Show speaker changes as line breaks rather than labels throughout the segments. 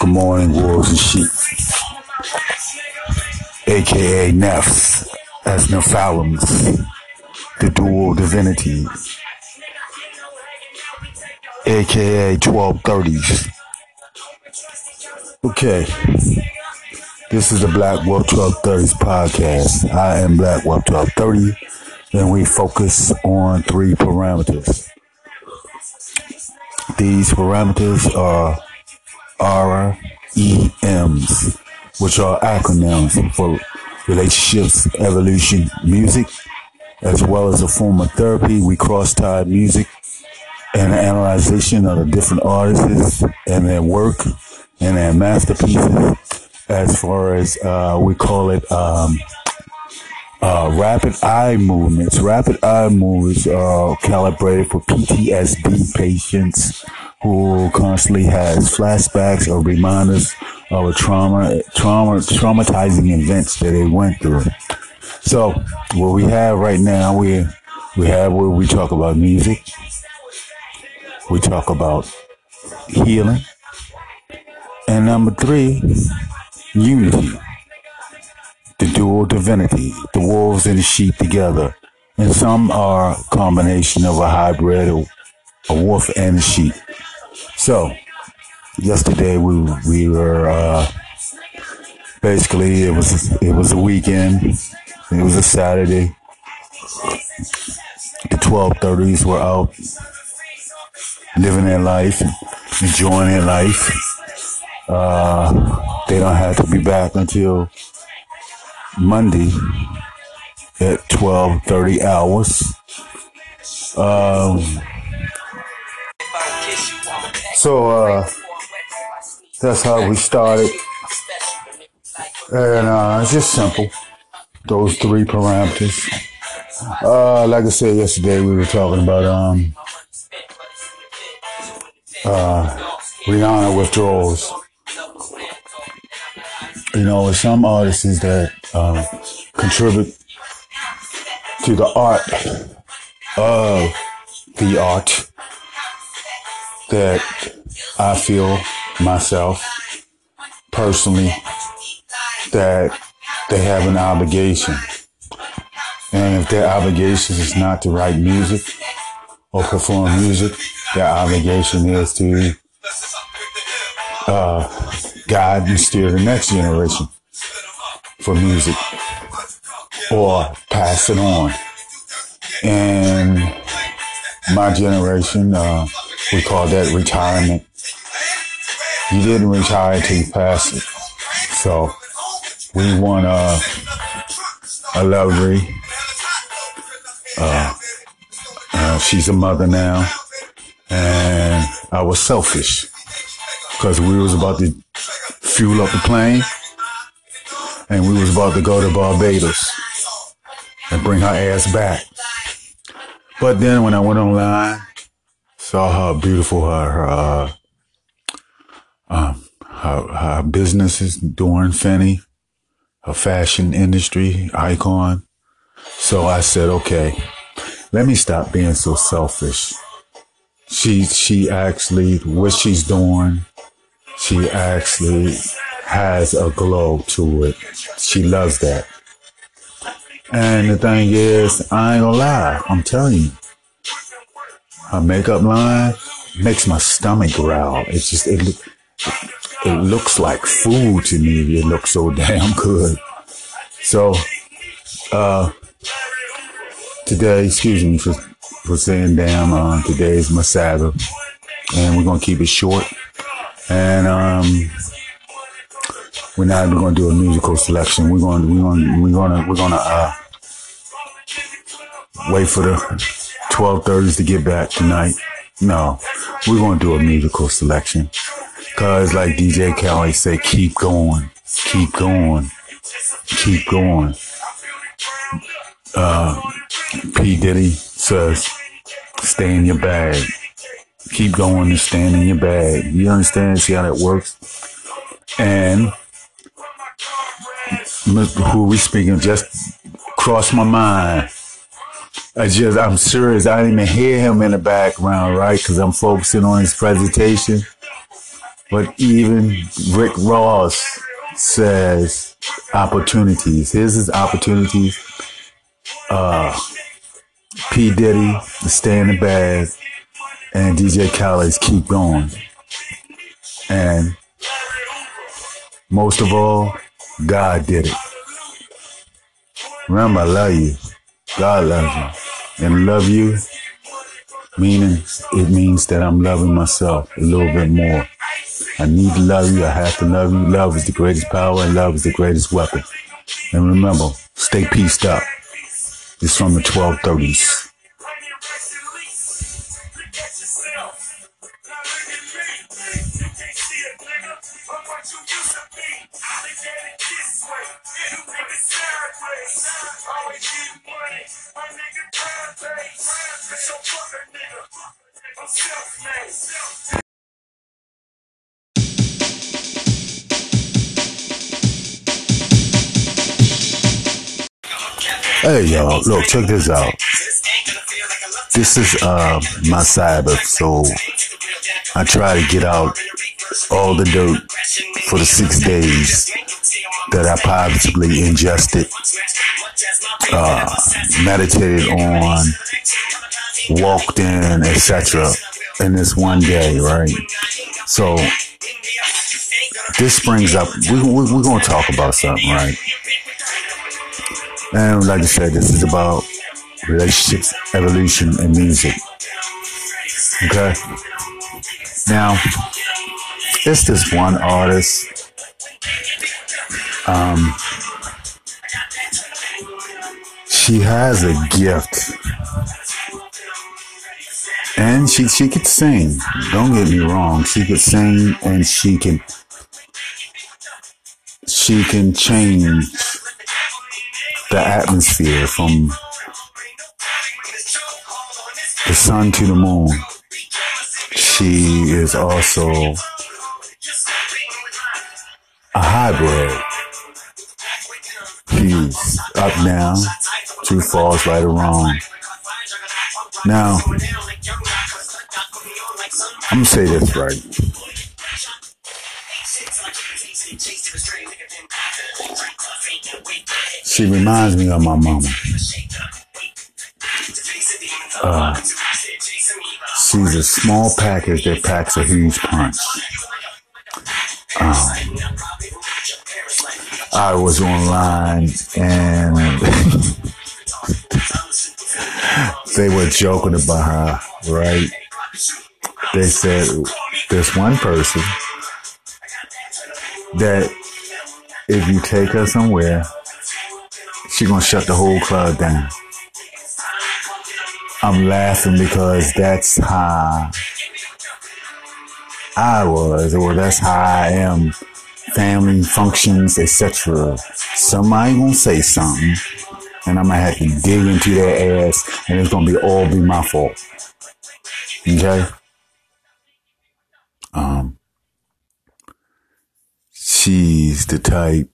Good morning, wolves and sheep. AKA Nephs, as Nephilims, the dual divinity. AKA 1230s. Okay. This is the Black Wolf 1230s podcast. I am Black Wolf 1230, and we focus on three parameters. These parameters are REMs, which are acronyms for relationships, evolution, music, as well as a form of therapy. We cross-tie music and analyzation of the different artists and their work and their masterpieces. As far as uh, we call it, um, uh, rapid eye movements. Rapid eye movements are calibrated for PTSD patients who constantly has flashbacks or reminders of a trauma, trauma, traumatizing events that they went through. So what we have right now, we we have where we talk about music, we talk about healing, and number three, unity, dual divinity, the wolves and the sheep together. And some are a combination of a hybrid, a, wolf and a sheep. So, yesterday we we were uh, basically it was it was a weekend. It was a Saturday. The twelve thirties were out living their life, enjoying their life. Uh, they don't have to be back until Monday at twelve thirty hours. Um, so uh, that's how we started, and uh, it's just simple. Those three parameters. Uh, like I said yesterday, we were talking about um, uh, Rihanna withdrawals. You know, some artists that um, contribute to the art of the art that I feel myself personally that they have an obligation. And if their obligation is not to write music or perform music, their obligation is to uh, guide and steer the next generation for music or pass it on. And my generation, uh, we call that retirement. You didn't retire until you passed it. So we want uh, a lovely. Uh, uh, she's a mother now, and I was selfish because we was about to fuel up the plane, and we was about to go to Barbados and bring her ass back. But then when I went online, saw how beautiful her her uh, um, her, her business is doing, Fenty, her fashion industry icon. So I said, okay, let me stop being so selfish. She she actually what she's doing, she actually has a glow to it. She loves that. And the thing is, I ain't gonna lie, I'm telling you, her makeup line makes my stomach growl. It's just it it looks like food to me. It looks so damn good. So uh today, excuse me for for saying damn, uh today is my Sabbath. And we're gonna keep it short. And um we're not even gonna do a musical selection. We're gonna we're gonna we're gonna we're gonna uh wait for the twelve thirties to get back tonight. No, we're gonna do a musical selection. Cause like DJ Khaled say, keep going, keep going, keep going. Uh, P Diddy says, stay in your bag. Keep going and stand in your bag. You understand? See how that works? And who we speaking just crossed my mind. I just, I'm serious. I didn't even hear him in the background, right? Because I'm focusing on his presentation. But even Rick Ross says opportunities. His is opportunities. Uh, P. Diddy, the Stay in the Bag, and DJ Khaled's Keep Going. And most of all, God did it. Remember, I love you. God loves you. And love you, meaning it means that I'm loving myself a little bit more. I need to love you. I have to love you. Love is the greatest power and love is the greatest weapon. And remember, stay pieced up. It's from the 1230s. Hey y'all, look, check this out. This is uh my Sabbath, so I try to get out all the dirt for the six days that I positively ingested, uh, meditated on, walked in, etc. in this one day, right? So this brings up, we, we, we're going to talk about something, right? And like I said, this is about relationships, evolution, and music. Okay? Now, it's this one artist. Um, she has a gift. And she, she could sing. Don't get me wrong. She could sing and she can, she can change the atmosphere from the sun to the moon. She is also a hybrid. She's up down, two falls right or wrong. Now, I'm gonna say this right. She reminds me of my mama. Uh, she's a small package that packs a huge punch. Um, I was online and they were joking about her, right? They said there's one person that if you take her somewhere, she gonna shut the whole club down. I'm laughing because that's how I was, or that's how I am. Family functions, etc. Somebody gonna say something, and I'm gonna have to dig into their ass, and it's gonna be all be my fault. Okay. Um, she's the type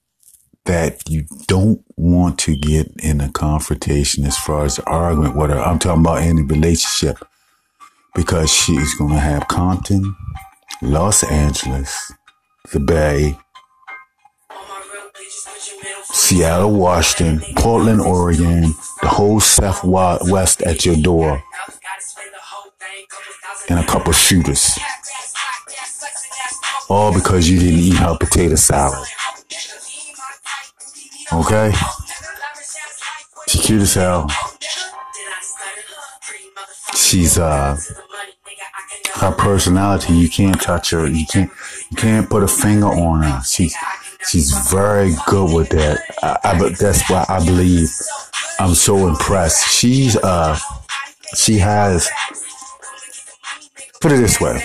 that you don't want to get in a confrontation as far as argument with her. I'm talking about any relationship because she's going to have Compton, Los Angeles, the Bay, Seattle, Washington, Portland, Oregon, the whole Southwest at your door, and a couple shooters. All because you didn't eat her potato salad. Okay? She's cute as hell. She's uh her personality, you can't touch her. You can't you can't put a finger on her. She's she's very good with that. I, I, that's why I believe I'm so impressed. She's uh she has put it this way.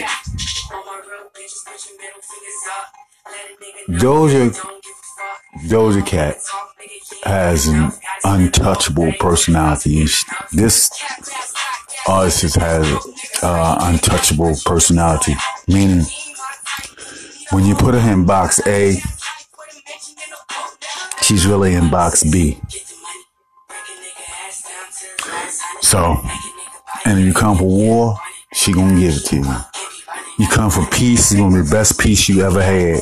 Doja Doja Cat has an untouchable personality. This artist has uh, untouchable personality, meaning when you put her in box A, she's really in box B. So, and if you come for war, she gonna give it to you. You come for peace. It's gonna be the best peace you ever had.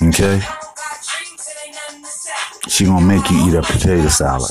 Okay? She gonna make you eat a potato salad.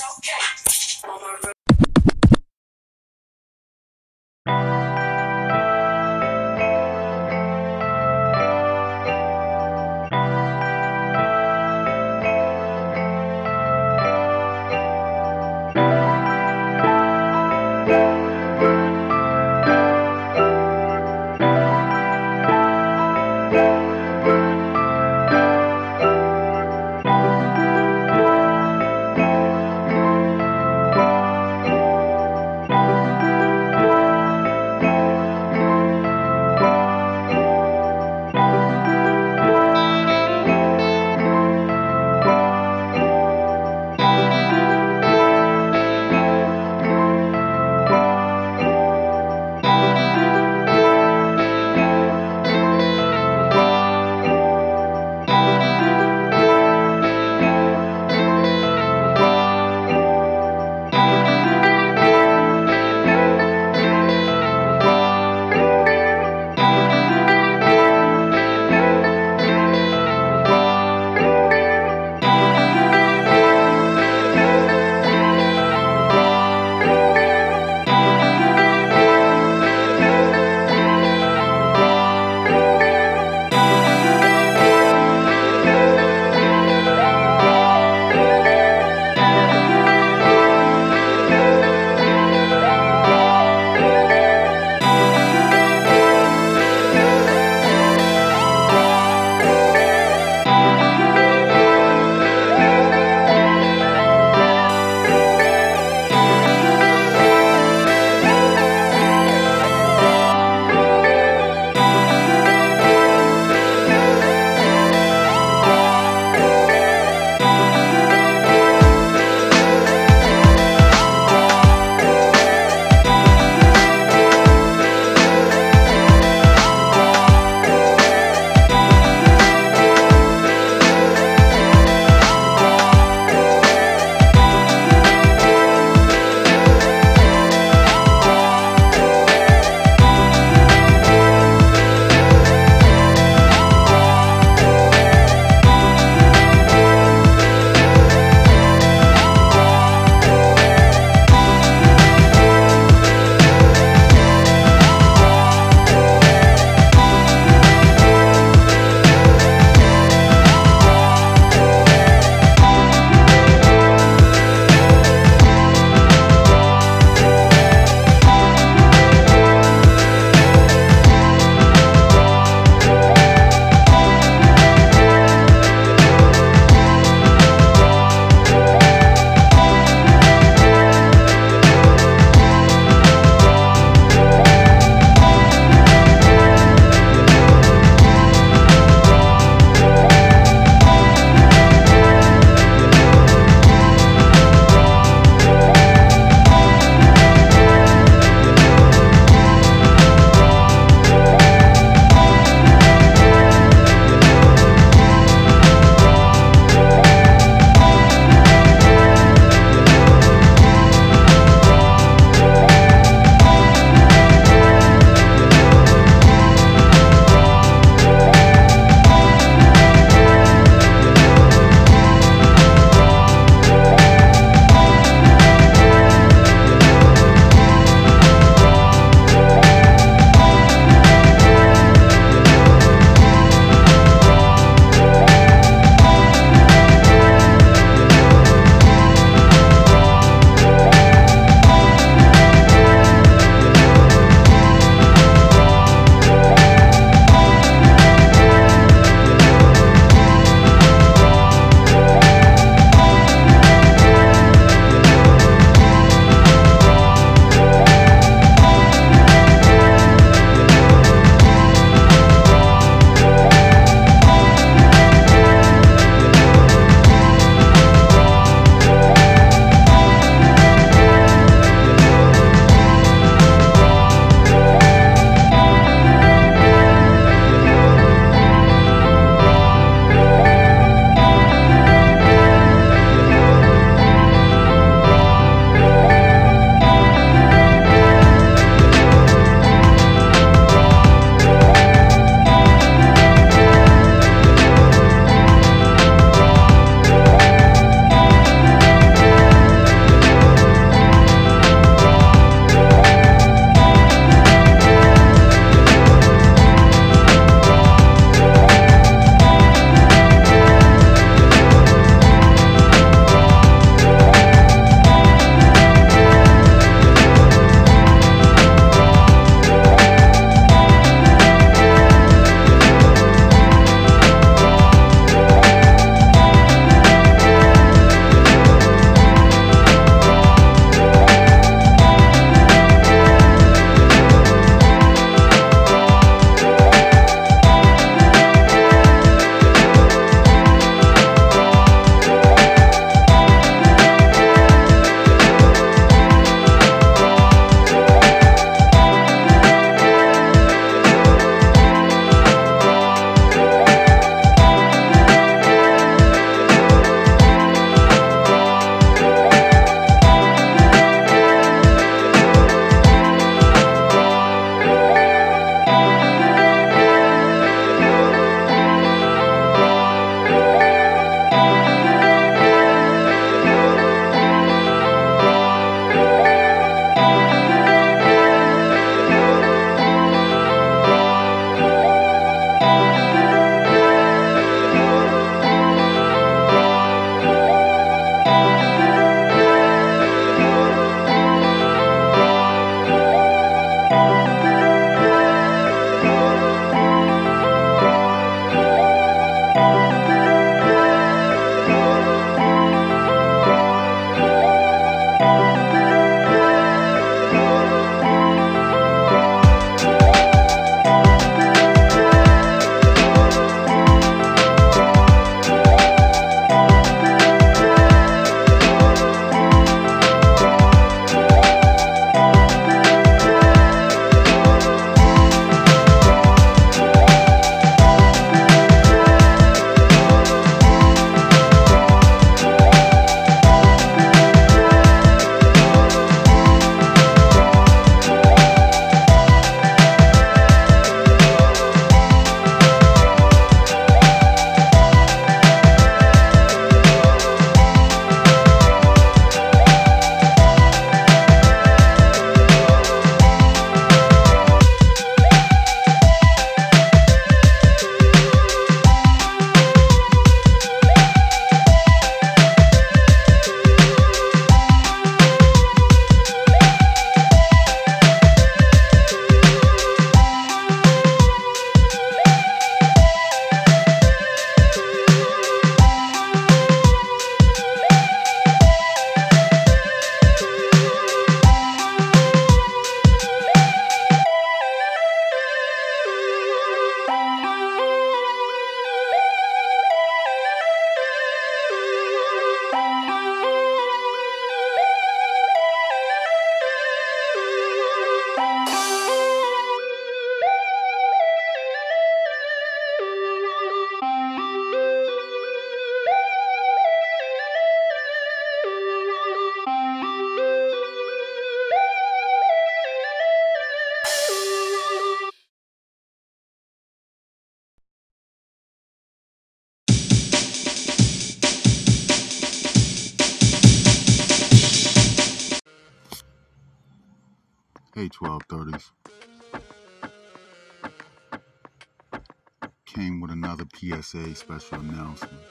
PSA special announcement.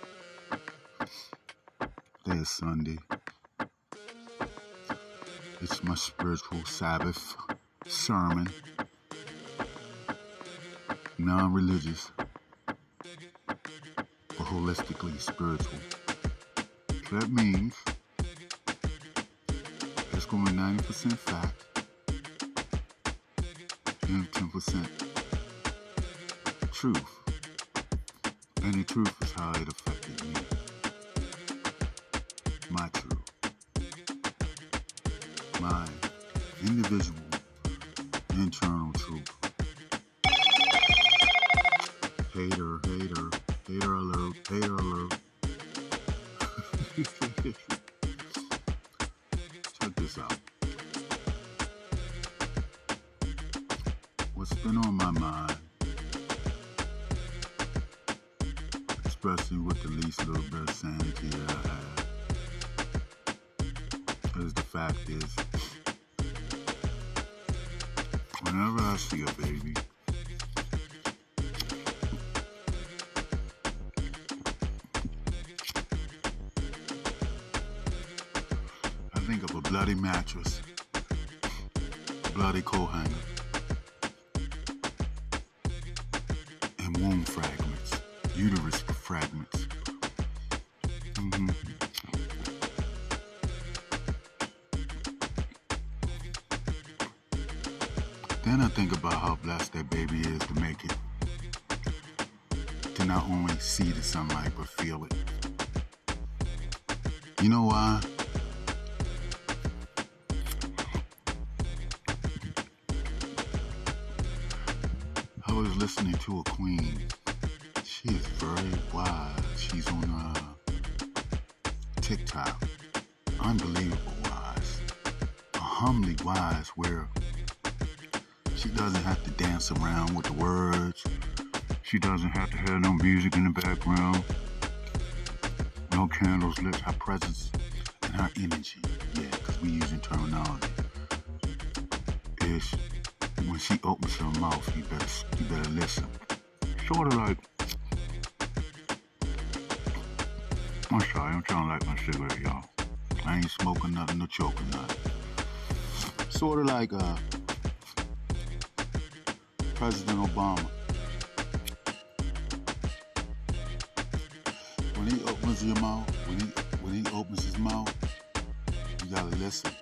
Today is Sunday. It's my spiritual Sabbath sermon. Non religious, but holistically spiritual. So that means it's going to be 90% fact and 10% truth. The truth is how it affected me. My truth. My individual internal truth. Hater, hater, hater alert, hater especially what the least little bit of sanity I have, is the fact is, whenever I see a baby, I think of a bloody mattress, a bloody coat hanger, sunlight, but feel it. You know why? I was listening to a queen. She is very wise. She's on uh, TikTok. Unbelievable wise. A humbly wise where she doesn't have to dance around with the words. She doesn't have to have no music in the background. No candles lit. Her presence and her energy. Yeah, because we using terminology. Is when she opens her mouth, you better you better listen. Sort of like I'm sorry, I'm trying to light my cigarette, y'all. I ain't smoking nothing, no choking nothing. Sort of like uh, President Obama. Your mouth, when he when he opens his mouth, you gotta listen.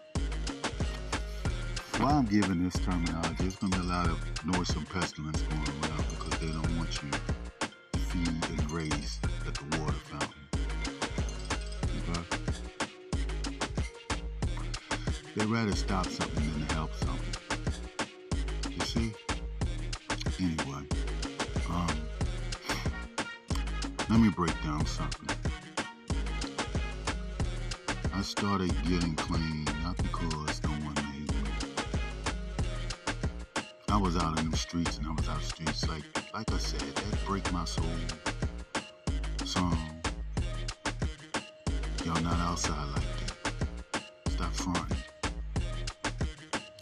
Why I'm giving this terminology, there's gonna be a lot of noise and pestilence going around because they don't want you to feed and graze at the water fountain. Okay? They'd rather stop something than to help something. You see? Anyway, um, let me break down something. I started getting clean not because no one made me. I was out in the streets and I was out the streets like like I said, that break my soul song. Y'all not outside like that. Stop fronting.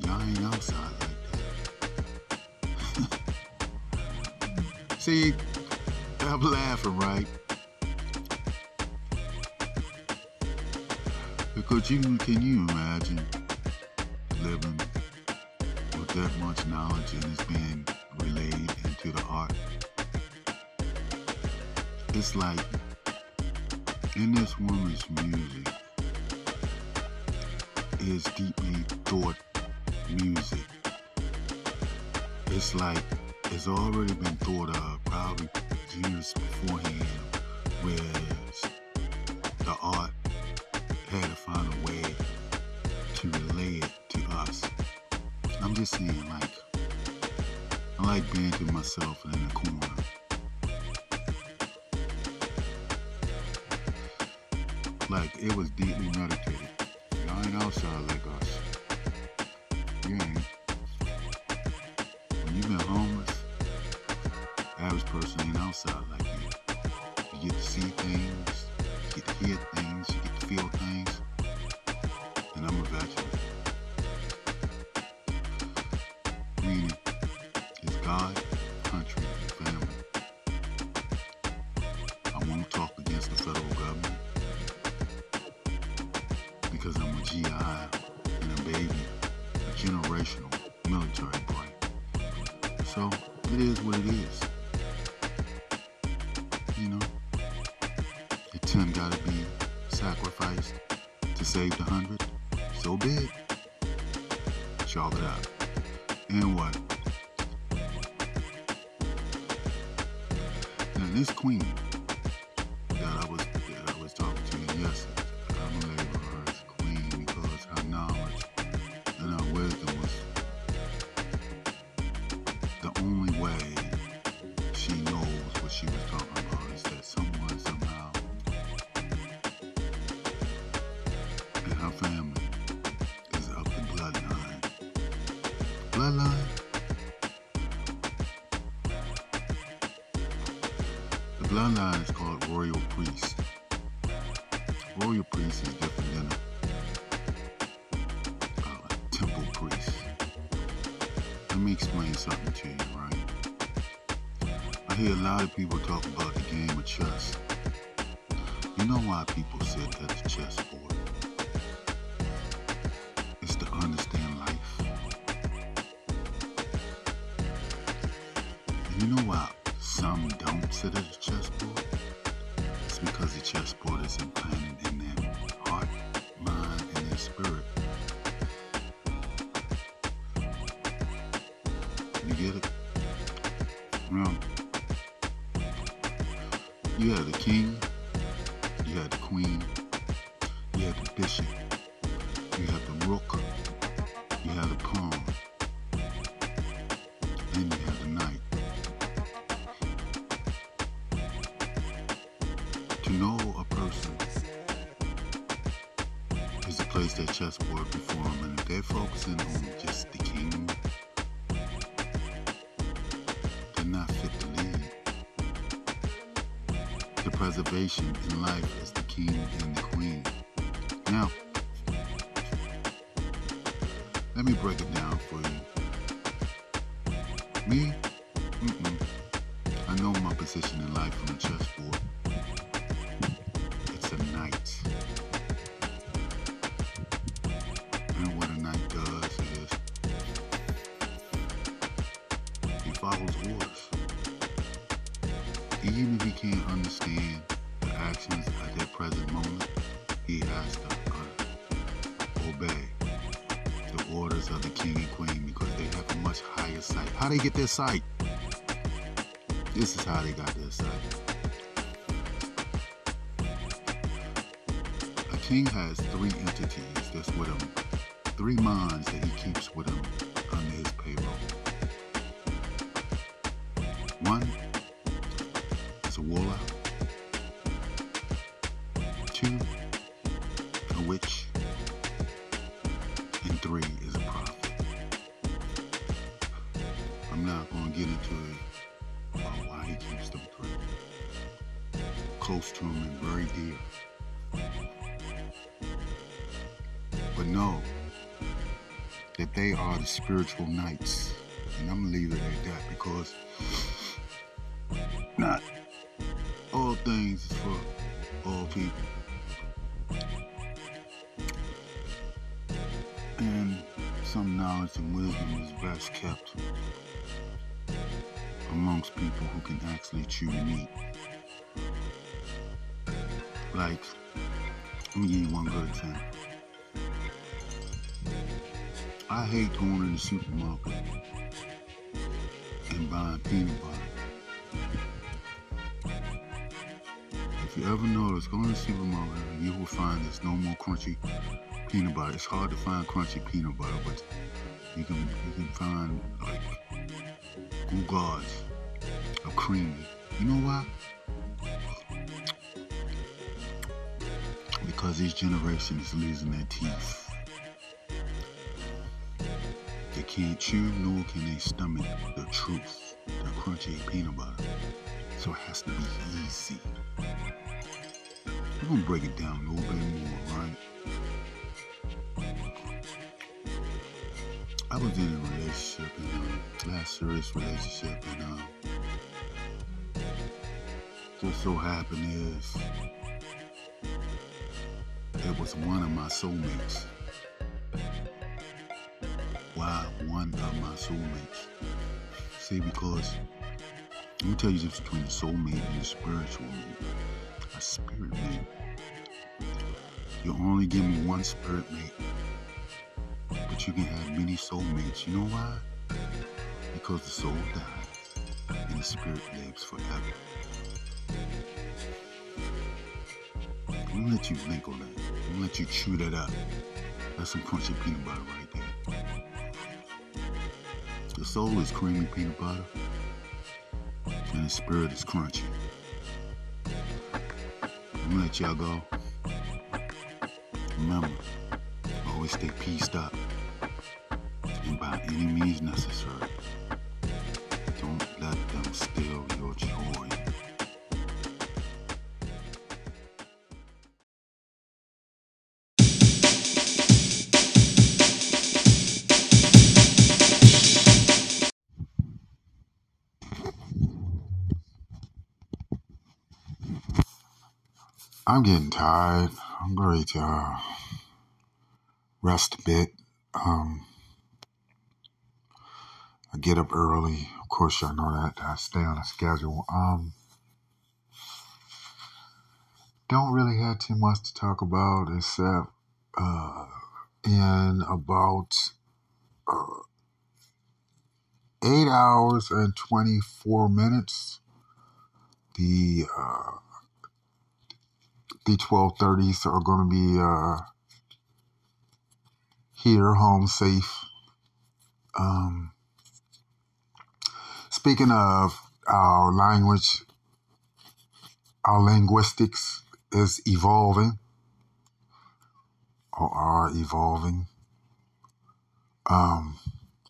Y'all ain't outside like that. See, I'm laughing, right? Because you can you imagine living with that much knowledge and it's being relayed into the art? It's like in this woman's music is deeply thought music. It's like it's already been thought of probably years beforehand, whereas Like, I like being to myself in the corner. Like, it was deeply meditated. Y'all ain't outside like us. Bloodline is called royal priest. Royal priest is different than a, uh, a temple priest. Let me explain something to you, right? I hear a lot of people talk about the game of chess. Place their chessboard before them, and they're focusing on just the king, they're not fit to lead. The preservation in life is the king and the their sight? This is how they got their sight. A king has three entities that's with him, three minds that he keeps with him spiritual knights. And I'm to leave it at that because not all things for all people. And some knowledge and wisdom is best kept amongst people who can actually chew meat. Like, let me give you one good example. I hate going in the supermarket and buying peanut butter. If you ever notice, go in the supermarket, you will find there's no more crunchy peanut butter. It's hard to find crunchy peanut butter, but you can you can find like gougars of creamy. You know why? Because each generation is losing their teeth. Can't chew, nor can they stomach the truth, the crunchy peanut butter. So it has to be easy. We're gonna break it down a little bit more, right? I was in a relationship, and uh, last serious relationship, and uh, just so happened is it was one of my soulmates. Why one of my soulmates? See, because let me tell you the difference between a soulmate and a spiritual mate. A spirit mate. You only give me one spirit mate, but you can have many soulmates. You know why? Because the soul dies and the spirit lives forever. I'm gonna let you think on that. I'm gonna let you chew that up. That's some crunchy peanut butter right there. The soul is creamy peanut butter, and the spirit is crunchy. I'm gonna let y'all go. Remember, always stay peaced up, and by any means necessary. I'm getting tired. I'm ready to uh, rest a bit. Um, I get up early. Of course, y'all know that. I stay on a schedule. Um, don't really have too much to talk about except uh, in about uh, eight hours and 24 minutes, the uh, the 1230s are going to be uh, here, home safe. Um, speaking of our language, our linguistics is evolving or are evolving. Um,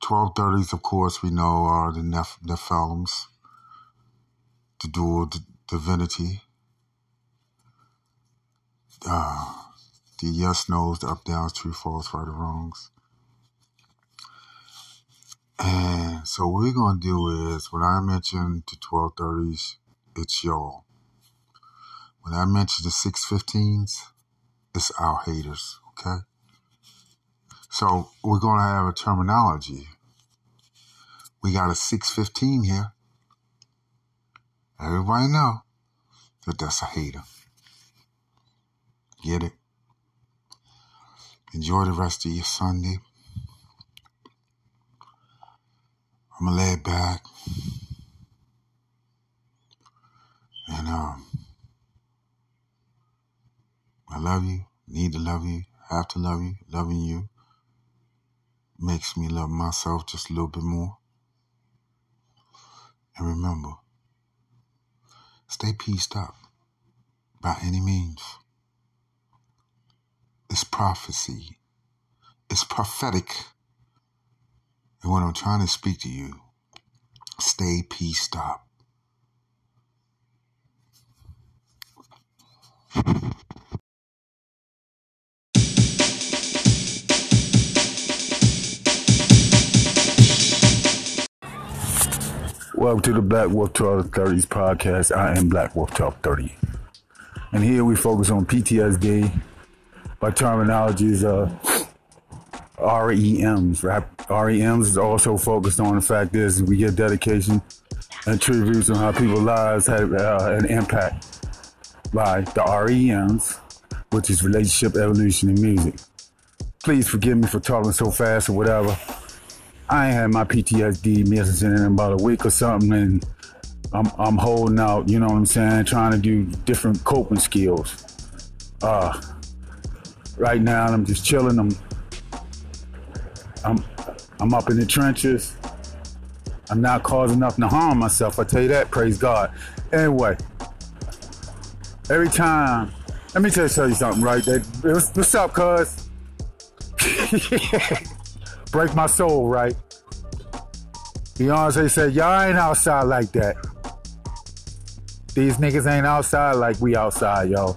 1230s, of course, we know are the Neph- Nephilims, the dual d- divinity. Uh, the yes, no's, the up, downs, true, false, right, or wrongs. And so what we're to do is, when I mention the 1230s, it's y'all. When I mention the 615s, it's our haters, okay? So we're to have a terminology. We got a 615 here. Everybody know that that's a hater. Get it? Enjoy the rest of your Sunday. I'm gonna lay back. And um I love you, need to love you, have to love you, loving you makes me love myself just a little bit more. And remember, stay pieced up by any means. It's prophecy. It's prophetic. And when I'm trying to speak to you, stay pieced up. Welcome to the Black Wolf 1230s podcast. I am Black Wolf 1230. And here we focus on PTSD by terminologies uh, REMs. Rap, REMs is also focused on the fact is we get dedication and tributes on how people's lives have uh, an impact by the REMs, which is relationship evolution in music. Please forgive me for talking so fast or whatever. I ain't had my PTSD messaging in about a week or something, and I'm I'm holding out. You know what I'm saying? Trying to do different coping skills. Uh, right now I'm just chilling. I'm I'm I'm up in the trenches. I'm not causing nothing to harm myself. I tell you that. Praise God. Anyway, every time, let me just tell you something, right? That, what's, up, cuz? Break my soul, right? Beyonce said, Y'all ain't outside like that. These niggas ain't outside like we outside, yo.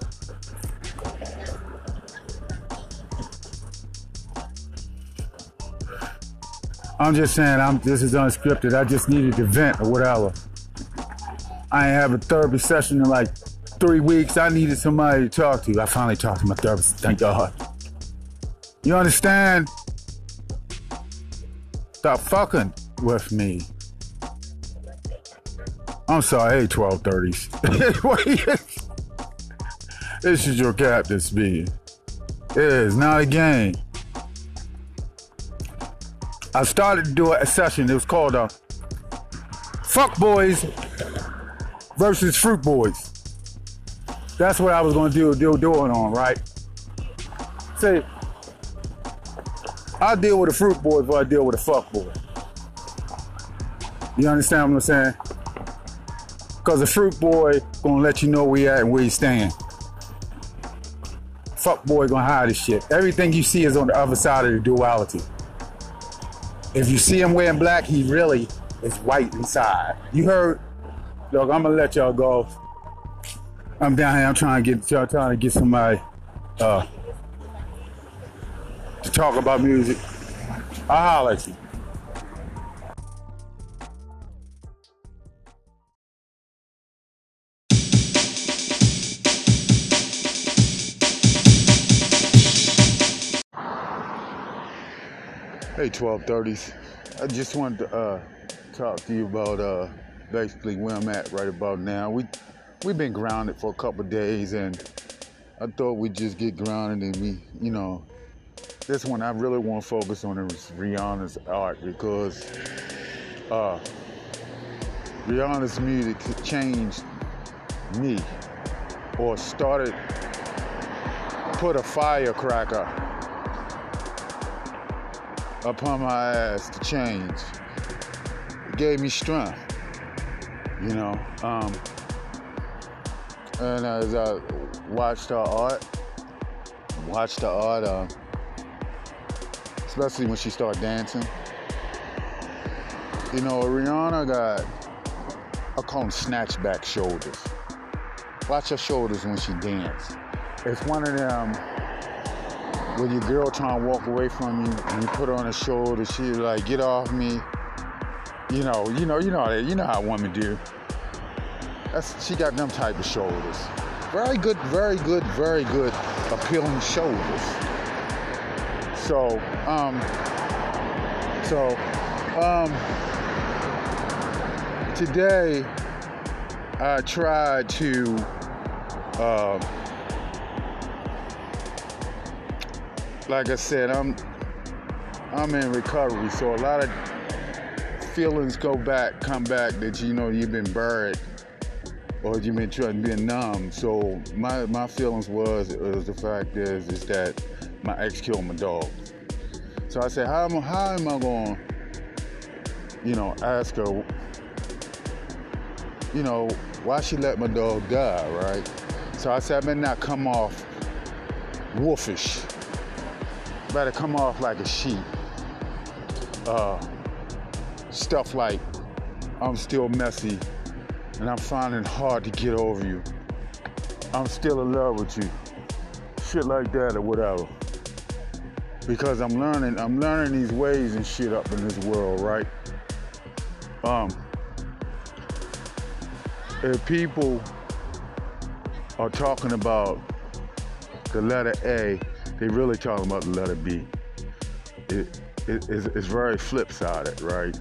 I'm just saying, I'm this is unscripted. I just needed to vent or whatever. I ain't have a therapy session in like three weeks. I needed somebody to talk to. I finally talked to my therapist. Thank God. You understand? Stop fucking with me. I'm sorry, hey, 1230s. this is your captain speaking. It is not a game. I started to do a session. It was called uh, Fuck Boys versus Fruit Boys. That's what I was going to do, do doing on, right? See, I deal with a fruit boy before I deal with a fuck boy. You understand what I'm saying? Because the fruit boy gonna let you know where you at and where you stand. Fuck boy gonna hide his shit. Everything you see is on the other side of the duality. If you see him wearing black, he really is white inside. You heard? Look, I'm gonna let y'all go. I'm down here. I'm trying to get y'all trying to get somebody uh, to talk about music. I'll holler at you. Hey, 1230s. I just wanted to uh, talk to you about uh, basically where I'm at right about now. We we've been grounded for a couple days, and I thought we'd just get grounded and we, you know, this one I really want to focus on is Rihanna's art because uh, Rihanna's music changed me or started put a firecracker upon my ass to change. It gave me strength, you know. Um, and as I watched her art, watched her art, uh, especially when she started dancing. You know, Rihanna got, I call them snatchback shoulders. Watch her shoulders when she dance. It's one of them when your girl trying to walk away from you and you put her on her shoulder, she like, get off me. You know, you know, you know, that, you know how women do. That's she got them type of shoulders. Very good, very good, very good, appealing shoulders. So, um, so, um, today I tried to, uh, like I said, I'm I'm in recovery, so a lot of feelings go back, come back that you know you've been buried or you've been trying to be numb. So my my feelings was was the fact is is that my ex killed my dog. So I said, how am how am I going, you know, ask her, you know, why she let my dog die, right? So I said, I better not come off wolfish better come off like a sheep. Uh, stuff like I'm still messy and I'm finding hard to get over you. I'm still in love with you. Shit like that or whatever. Because I'm learning, I'm learning these ways and shit up in this world, right? Um, if people are talking about the letter A they really talking about the letter B. It, it it's, it's very flip-sided, right?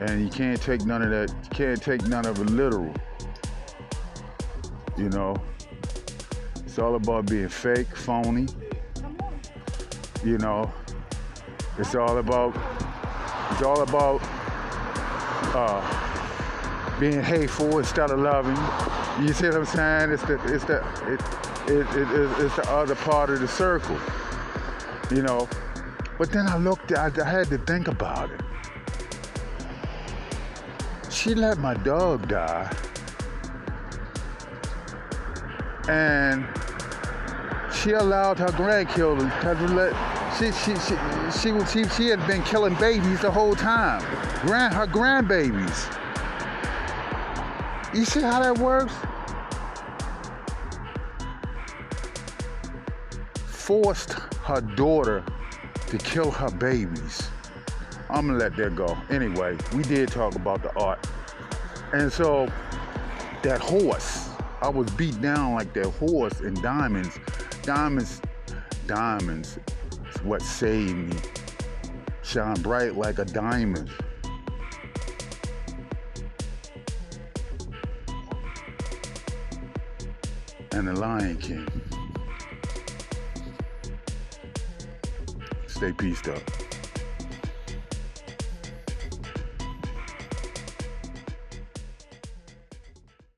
And you can't take none of that. You can't take none of it literal. You know, it's all about being fake, phony. You know, it's all about it's all about uh, being hateful instead of loving. You see what I'm saying? It's the it's the it, it, it, it's the other part of the circle, you know. But then I looked, I, I had to think about it. She let my dog die, and she allowed her grandchildren to let. She she she she she, she had been killing babies the whole time. Grand her grandbabies. You see how that works? forced her daughter to kill her babies. I'm gonna let that go. Anyway, we did talk about the art. And so that horse. I was beat down like that horse in diamonds. Diamonds, diamonds is what saved me. Shine bright like a diamond. And the Lion King. Stay peaced up.